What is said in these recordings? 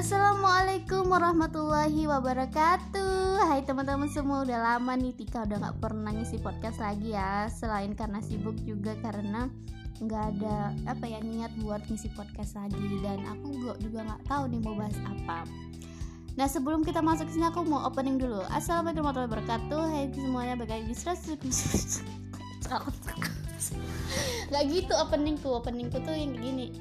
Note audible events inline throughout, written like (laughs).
Assalamualaikum warahmatullahi wabarakatuh. Hai teman-teman semua Udah lama nih Tika udah gak pernah ngisi podcast lagi ya. Selain karena sibuk juga karena nggak ada apa ya niat buat ngisi podcast lagi. Dan aku juga nggak tahu nih mau bahas apa. Nah sebelum kita masuk ke sini aku mau opening dulu. Assalamualaikum warahmatullahi wabarakatuh. Hai semuanya bagaimana? Di Gak gitu openingku. Openingku tuh yang gini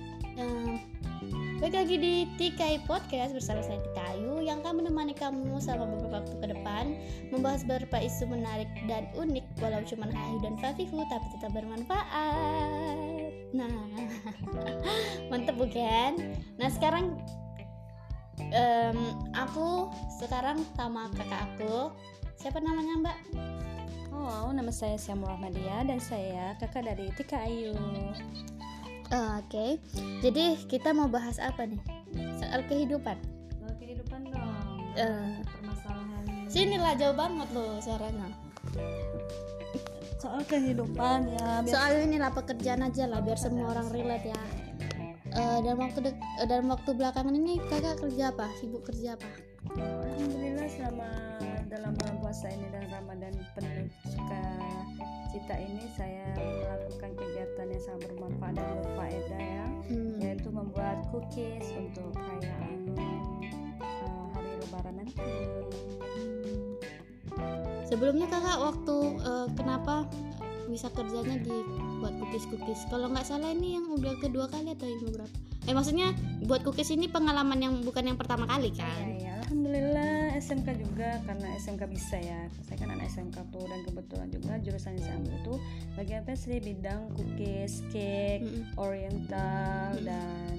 Baik lagi di Tikai Podcast bersama saya Tika Ayu yang akan menemani kamu selama beberapa waktu ke depan membahas beberapa isu menarik dan unik walau cuma hayu dan fafifu tapi tetap bermanfaat. Nah, (laughs) mantep bukan? Nah sekarang um, aku sekarang sama kakak aku siapa namanya Mbak? Oh, nama saya Syamul Rahmadia dan saya kakak dari Tika Ayu. Uh, Oke, okay. jadi kita mau bahas apa nih? Soal kehidupan. Soal kehidupan dong. Uh, permasalahan. Sinilah jauh banget loh suaranya. Soal kehidupan ya. Biar... Soal inilah pekerjaan aja lah, biar semua orang relate ya. Uh, dalam waktu dek, uh, dalam waktu belakangan ini kakak kerja apa? Sibuk kerja apa? Alhamdulillah selama dalam bulan puasa ini dan Ramadan penuh suka cita ini saya melakukan kegiatan yang sangat bermanfaat dan berfaedah ya. Hmm. yaitu membuat cookies untuk perayaan uh, hari lebaran nanti. Sebelumnya kakak waktu uh, kenapa bisa kerjanya di buat cookies cookies kalau nggak salah ini yang udah kedua kali atau yang berapa? Eh maksudnya buat cookies ini pengalaman yang bukan yang pertama kali kan? ya, ya. alhamdulillah SMK juga karena SMK bisa ya saya kan anak SMK tuh dan kebetulan juga jurusan yang saya ambil itu bagian pastry bidang cookies cake mm -hmm. oriental mm -hmm. dan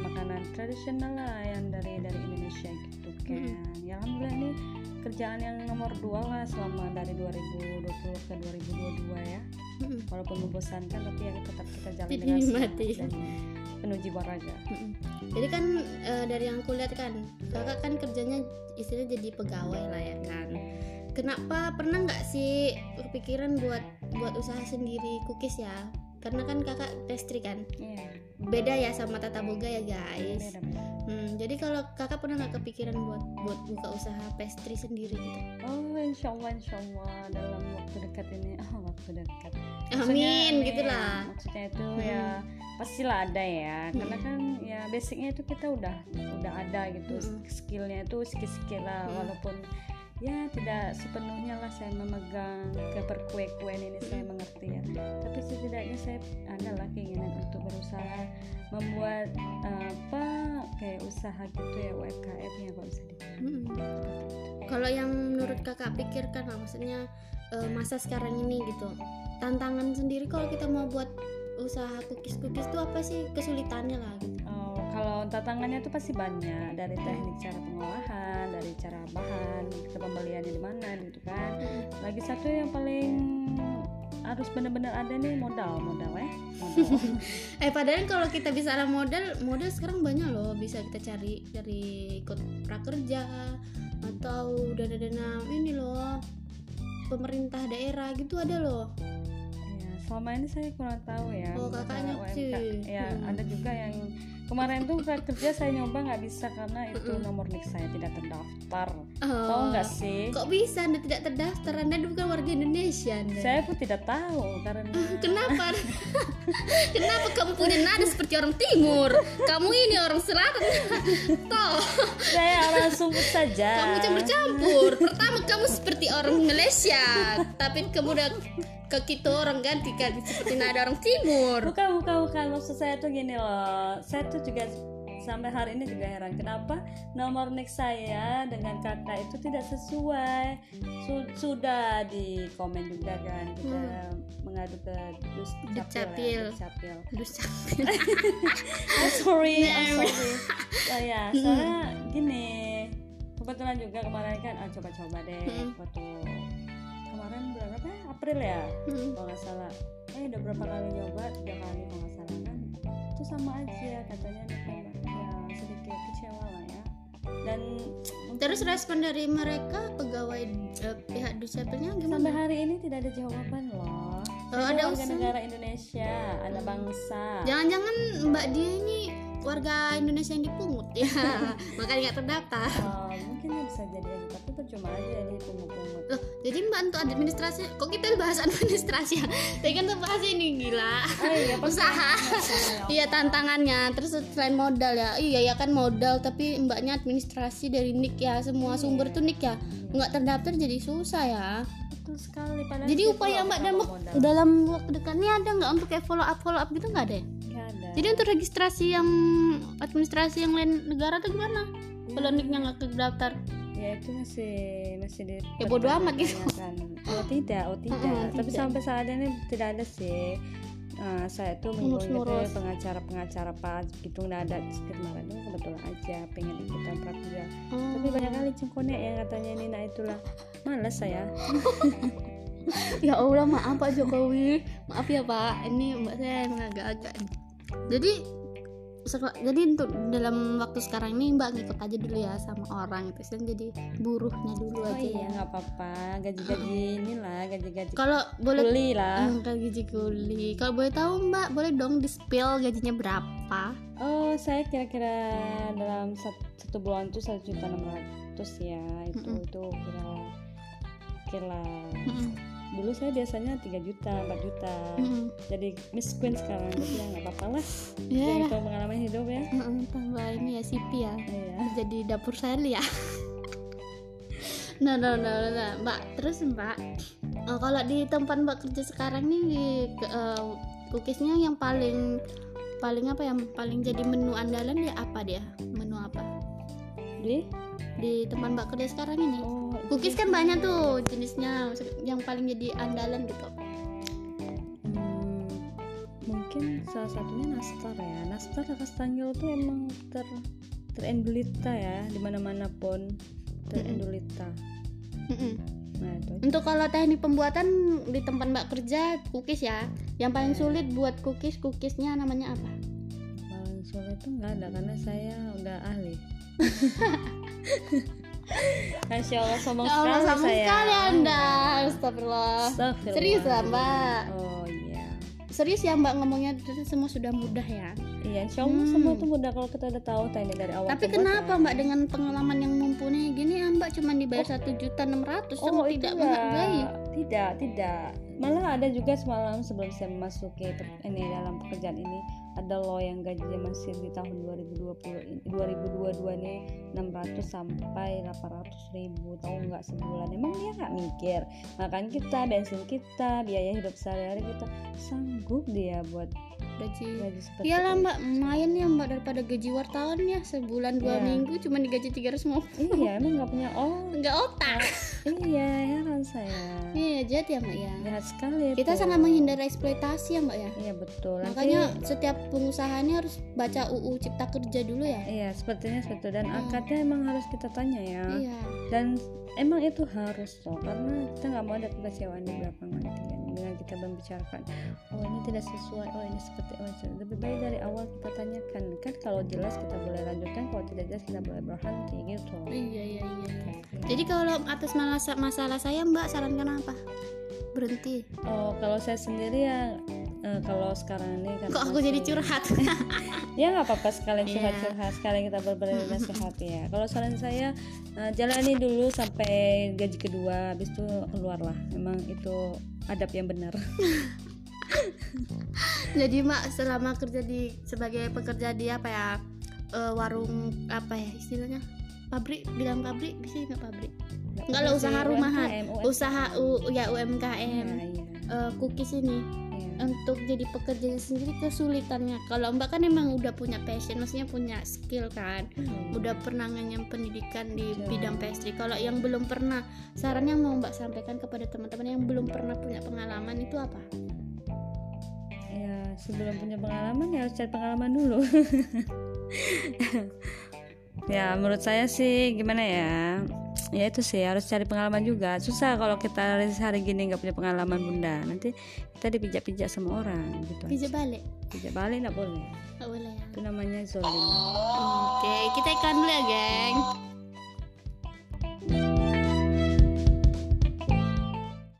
makanan tradisional lah yang dari dari Indonesia gitu kan mm -hmm. ya alhamdulillah nih kerjaan yang nomor dua lah selama dari 2020 ke 2022 ya mm -hmm. walaupun membosankan tapi yang tetap kita jalan dengan semangat dan penuh jiwa raga. Jadi kan e, dari yang aku lihat kan, kakak kan kerjanya istilahnya jadi pegawai lah ya kan. Kenapa pernah nggak sih kepikiran buat buat usaha sendiri cookies ya? Karena kan kakak pastry kan, yeah. beda ya sama tata boga ya guys. Beda, beda. Hmm, jadi kalau kakak pernah nggak kepikiran buat buat buka usaha pastry sendiri gitu? Oh, insya Allah, insya Allah dalam waktu dekat ini, oh (laughs) waktu dekat. Amin, gitulah. Maksudnya itu hmm. ya pastilah ada ya hmm. karena kan ya basicnya itu kita udah udah ada gitu hmm. skillnya itu skill skill lah hmm. walaupun ya tidak sepenuhnya lah saya memegang ke perkue-kuen ini saya mengerti ya tapi setidaknya saya adalah keinginan untuk berusaha membuat uh, apa kayak usaha gitu ya UMKM ya kalau bisa dibilang hmm. kalau yang menurut kakak pikirkan maksudnya uh, masa sekarang ini gitu tantangan sendiri kalau kita mau buat usaha cookies-cookies itu apa sih kesulitannya lah gitu? Oh, kalau tantangannya itu pasti banyak dari teknik cara pengolahan, dari cara bahan, kita pembeliannya di mana gitu kan. Lagi satu yang paling harus benar-benar ada nih modal modal ya modal. (laughs) eh padahal kalau kita bisa ada modal modal sekarang banyak loh bisa kita cari dari ikut prakerja atau dana-dana ini loh pemerintah daerah gitu ada loh selama ini saya kurang tahu ya oh kakaknya sih ya hmm. ada juga yang kemarin tuh kerja saya nyoba nggak bisa karena itu nomor nik saya tidak terdaftar. Oh, tahu nggak sih? Kok bisa anda tidak terdaftar? Anda bukan warga Indonesia anda. saya pun tidak tahu karena (laughs) kenapa? (laughs) Kenapa kamu punya nada seperti orang timur? Kamu ini orang selatan. (laughs) Toh. Saya orang sumut saja. Kamu campur-campur. Pertama kamu seperti orang Malaysia. Tapi kemudian ke kita orang ganti kan seperti nada orang timur. Bukan bukan bukan maksud saya tuh gini loh. Saya tuh juga sampai hari ini juga heran. Kenapa nomor nik saya dengan kakak itu tidak sesuai? Sudah di komen juga kan kita hmm. mengadu ke dus capil capil. Dus capil. Oh, (laughs) sorry I'm sorry. Oh, ya soalnya gini kebetulan juga kemarin kan oh, coba-coba deh hmm. waktu kemarin berapa ya? April ya? Hmm. kalau nggak salah. Eh udah berapa kali nyoba? Tiga kali kalau nggak salah kan itu sama aja katanya nih sedikit kecewa lah ya. Dan terus respon dari mereka pegawai uh, pihak dusepilnya gimana? sampai hari ini tidak ada jawaban loh. Oh, ada warga negara Indonesia ada bangsa. Jangan-jangan mbak dia ini warga Indonesia yang dipungut ya. (laughs) (laughs) Makanya nggak terdaftar. Oh, mungkin bisa jadi aja tapi percuma aja di pungut-pungut. Loh jadi mbak untuk administrasi kok kita bahas administrasi ya? (laughs) Tapi kan bahas ini gila. Oh iya usaha. iya tantangannya. Terus selain modal ya iya ya kan modal tapi mbaknya administrasi dari nik ya semua sumber tuh nik ya. Nggak terdaftar jadi susah ya. Betul sekali padahal jadi upaya mbak dalam dalam waktu dekat ini ada nggak untuk kayak follow up follow up gitu nggak ada ya jadi untuk registrasi yang administrasi yang lain negara tuh gimana? Kalau niknya nggak terdaftar ya itu masih masih di Ya, bodo amat gitu. pertanyakan. oh tidak oh tidak. Tapi tidak. sampai saat ini tidak ada sih. Nah, saya tuh mengikuti pengacara-pengacara pas gitu nggak ada kemarin itu kebetulan aja pengen ikutan prakerja Oh. tapi banyak kali cengkonek yang katanya ini nah itulah. Malas saya. (laughs) Ya Allah maaf Pak Jokowi. Maaf ya Pak. Ini mbak saya agak-agak jadi jadi untuk dalam waktu sekarang ini mbak ngikut aja dulu ya sama orang itu kan jadi buruhnya dulu oh aja. iya ya nggak apa-apa. Gaji-gaji inilah gaji-gaji kalau boleh kuli lah kalau gaji kuli. Kalau boleh tahu mbak boleh dong di spill gajinya berapa? Oh, saya kira-kira dalam sat- satu bulan tuh satu juta enam ratus ya itu Mm-mm. itu kira kira Mm-mm, dulu saya biasanya 3 juta 4 juta. Mm-mm. jadi Miss Queen sekarang. Jadi ya nggak apa-apa lah. Ya jadi lah. itu pengalaman hidup ya. Mm-mm, tambah ini ya CP ya. Iya. Jadi dapur seli ya. Nah nah nah nah, nah. mbak terus mbak eh, kalau di tempat mbak kerja sekarang nih di eh, cookiesnya yang paling paling apa yang paling jadi menu andalan ya apa dia? Menu di di tempat mbak kerja sekarang ini. Oh cookies kan banyak tuh jenisnya yang paling jadi andalan gitu. Hmm, mungkin salah satunya nastar ya. Nastar khas Tanjung tuh emang ter terendulita ya di mana-mana pun terendulita. Nah itu untuk kalau teknik pembuatan di tempat mbak kerja cookies ya. Yang paling sulit buat cookies cookiesnya namanya apa? Paling sulit itu nggak ada karena saya udah ahli. (laughs) Masya Allah sombong Ya Allah, sekali sama saya. sekali anda Astagfirullah Astagfirullah. Serius lah mbak Oh iya. Serius ya mbak ngomongnya semua sudah mudah ya Iya, insya Allah Hmm. semua itu mudah kalau kita udah tahu teknik dari awal. Tapi kenapa mbak dengan pengalaman yang mumpuni gini ya mbak cuma dibayar satu juta enam ratus Oh, itu tidak ya. menghargai Tidak, tidak. Malah ada juga semalam sebelum saya memasuki ini dalam pekerjaan ini ada loh yang gajinya masih di tahun 2020 ini 2022 nih 600 sampai 800 ribu. Tahu nggak sebulan? Emang dia nggak mikir? Makan kita bensin kita biaya hidup sehari-hari kita. Sanggup dia buat gaji Iyalah itu. mbak. Lumayan ya mbak daripada gaji wartawan ya sebulan dua Iya. minggu cuma digaji tiga ratus iya emang nggak punya oh (laughs) nggak otak. Iya heran saya. Iya jahat ya mbak ya? Jahat sekali kita sangat menghindari eksploitasi ya mbak ya? Iya betul. Nanti- makanya setiap pengusaha ini harus baca UU Cipta Kerja dulu ya? Iya, sepertinya seperti dan Hmm. akadnya emang harus kita tanya ya. iya. Dan emang itu harus loh, karena kita nggak mau ada kekecewaan di belakang nanti kan dengan kita membicarakan, oh ini tidak sesuai, oh ini seperti oh ini lebih baik dari awal kita tanyakan kan kalau jelas kita boleh lanjutkan, kalau tidak jelas kita boleh berhenti gitu. iya iya iya. Jadi kalau atas masalah masalah saya mbak sarankan apa? Berhenti. Oh kalau saya sendiri ya eh, kalau sekarang ini kan kok aku masih- jadi curhat? (laughs) Ya nggak apa-apa sekalian Iya. curhat-curhat sekalian kita berbagi nasihat (laughs) ya. Kalau saran saya eh, jalani dulu sampai gaji kedua habis itu keluarlah. Memang itu adab yang benar. (laughs) Jadi mbak selama kerja di sebagai pekerja di apa ya eh, warung apa ya istilahnya? Pabrik bilang pabrik bisa nggak pabrik? Nggak lah, usaha sih, rumahan. UMKM, usaha U, ya UMKM iya, eh, cookies ini. Untuk jadi pekerja sendiri kesulitannya. Kalau mbak kan emang udah punya passion maksudnya punya skill kan. Hmm. udah pernah ngenyam pendidikan di Betul. bidang pastry kalau yang belum pernah saran yang mau mbak sampaikan kepada teman-teman yang belum pernah punya pengalaman itu apa? Ya sebelum punya pengalaman ya harus cari pengalaman dulu. (laughs) Ya menurut saya sih gimana ya ya itu sih harus cari pengalaman juga. Susah kalau kita hari gini nggak punya pengalaman bunda. Nanti kita dipijak-pijak sama orang gitu aja. pijak balik? Pijak balik nggak boleh. Nggak boleh ya? Itu namanya zolim. Oke kita iklan dulu ya geng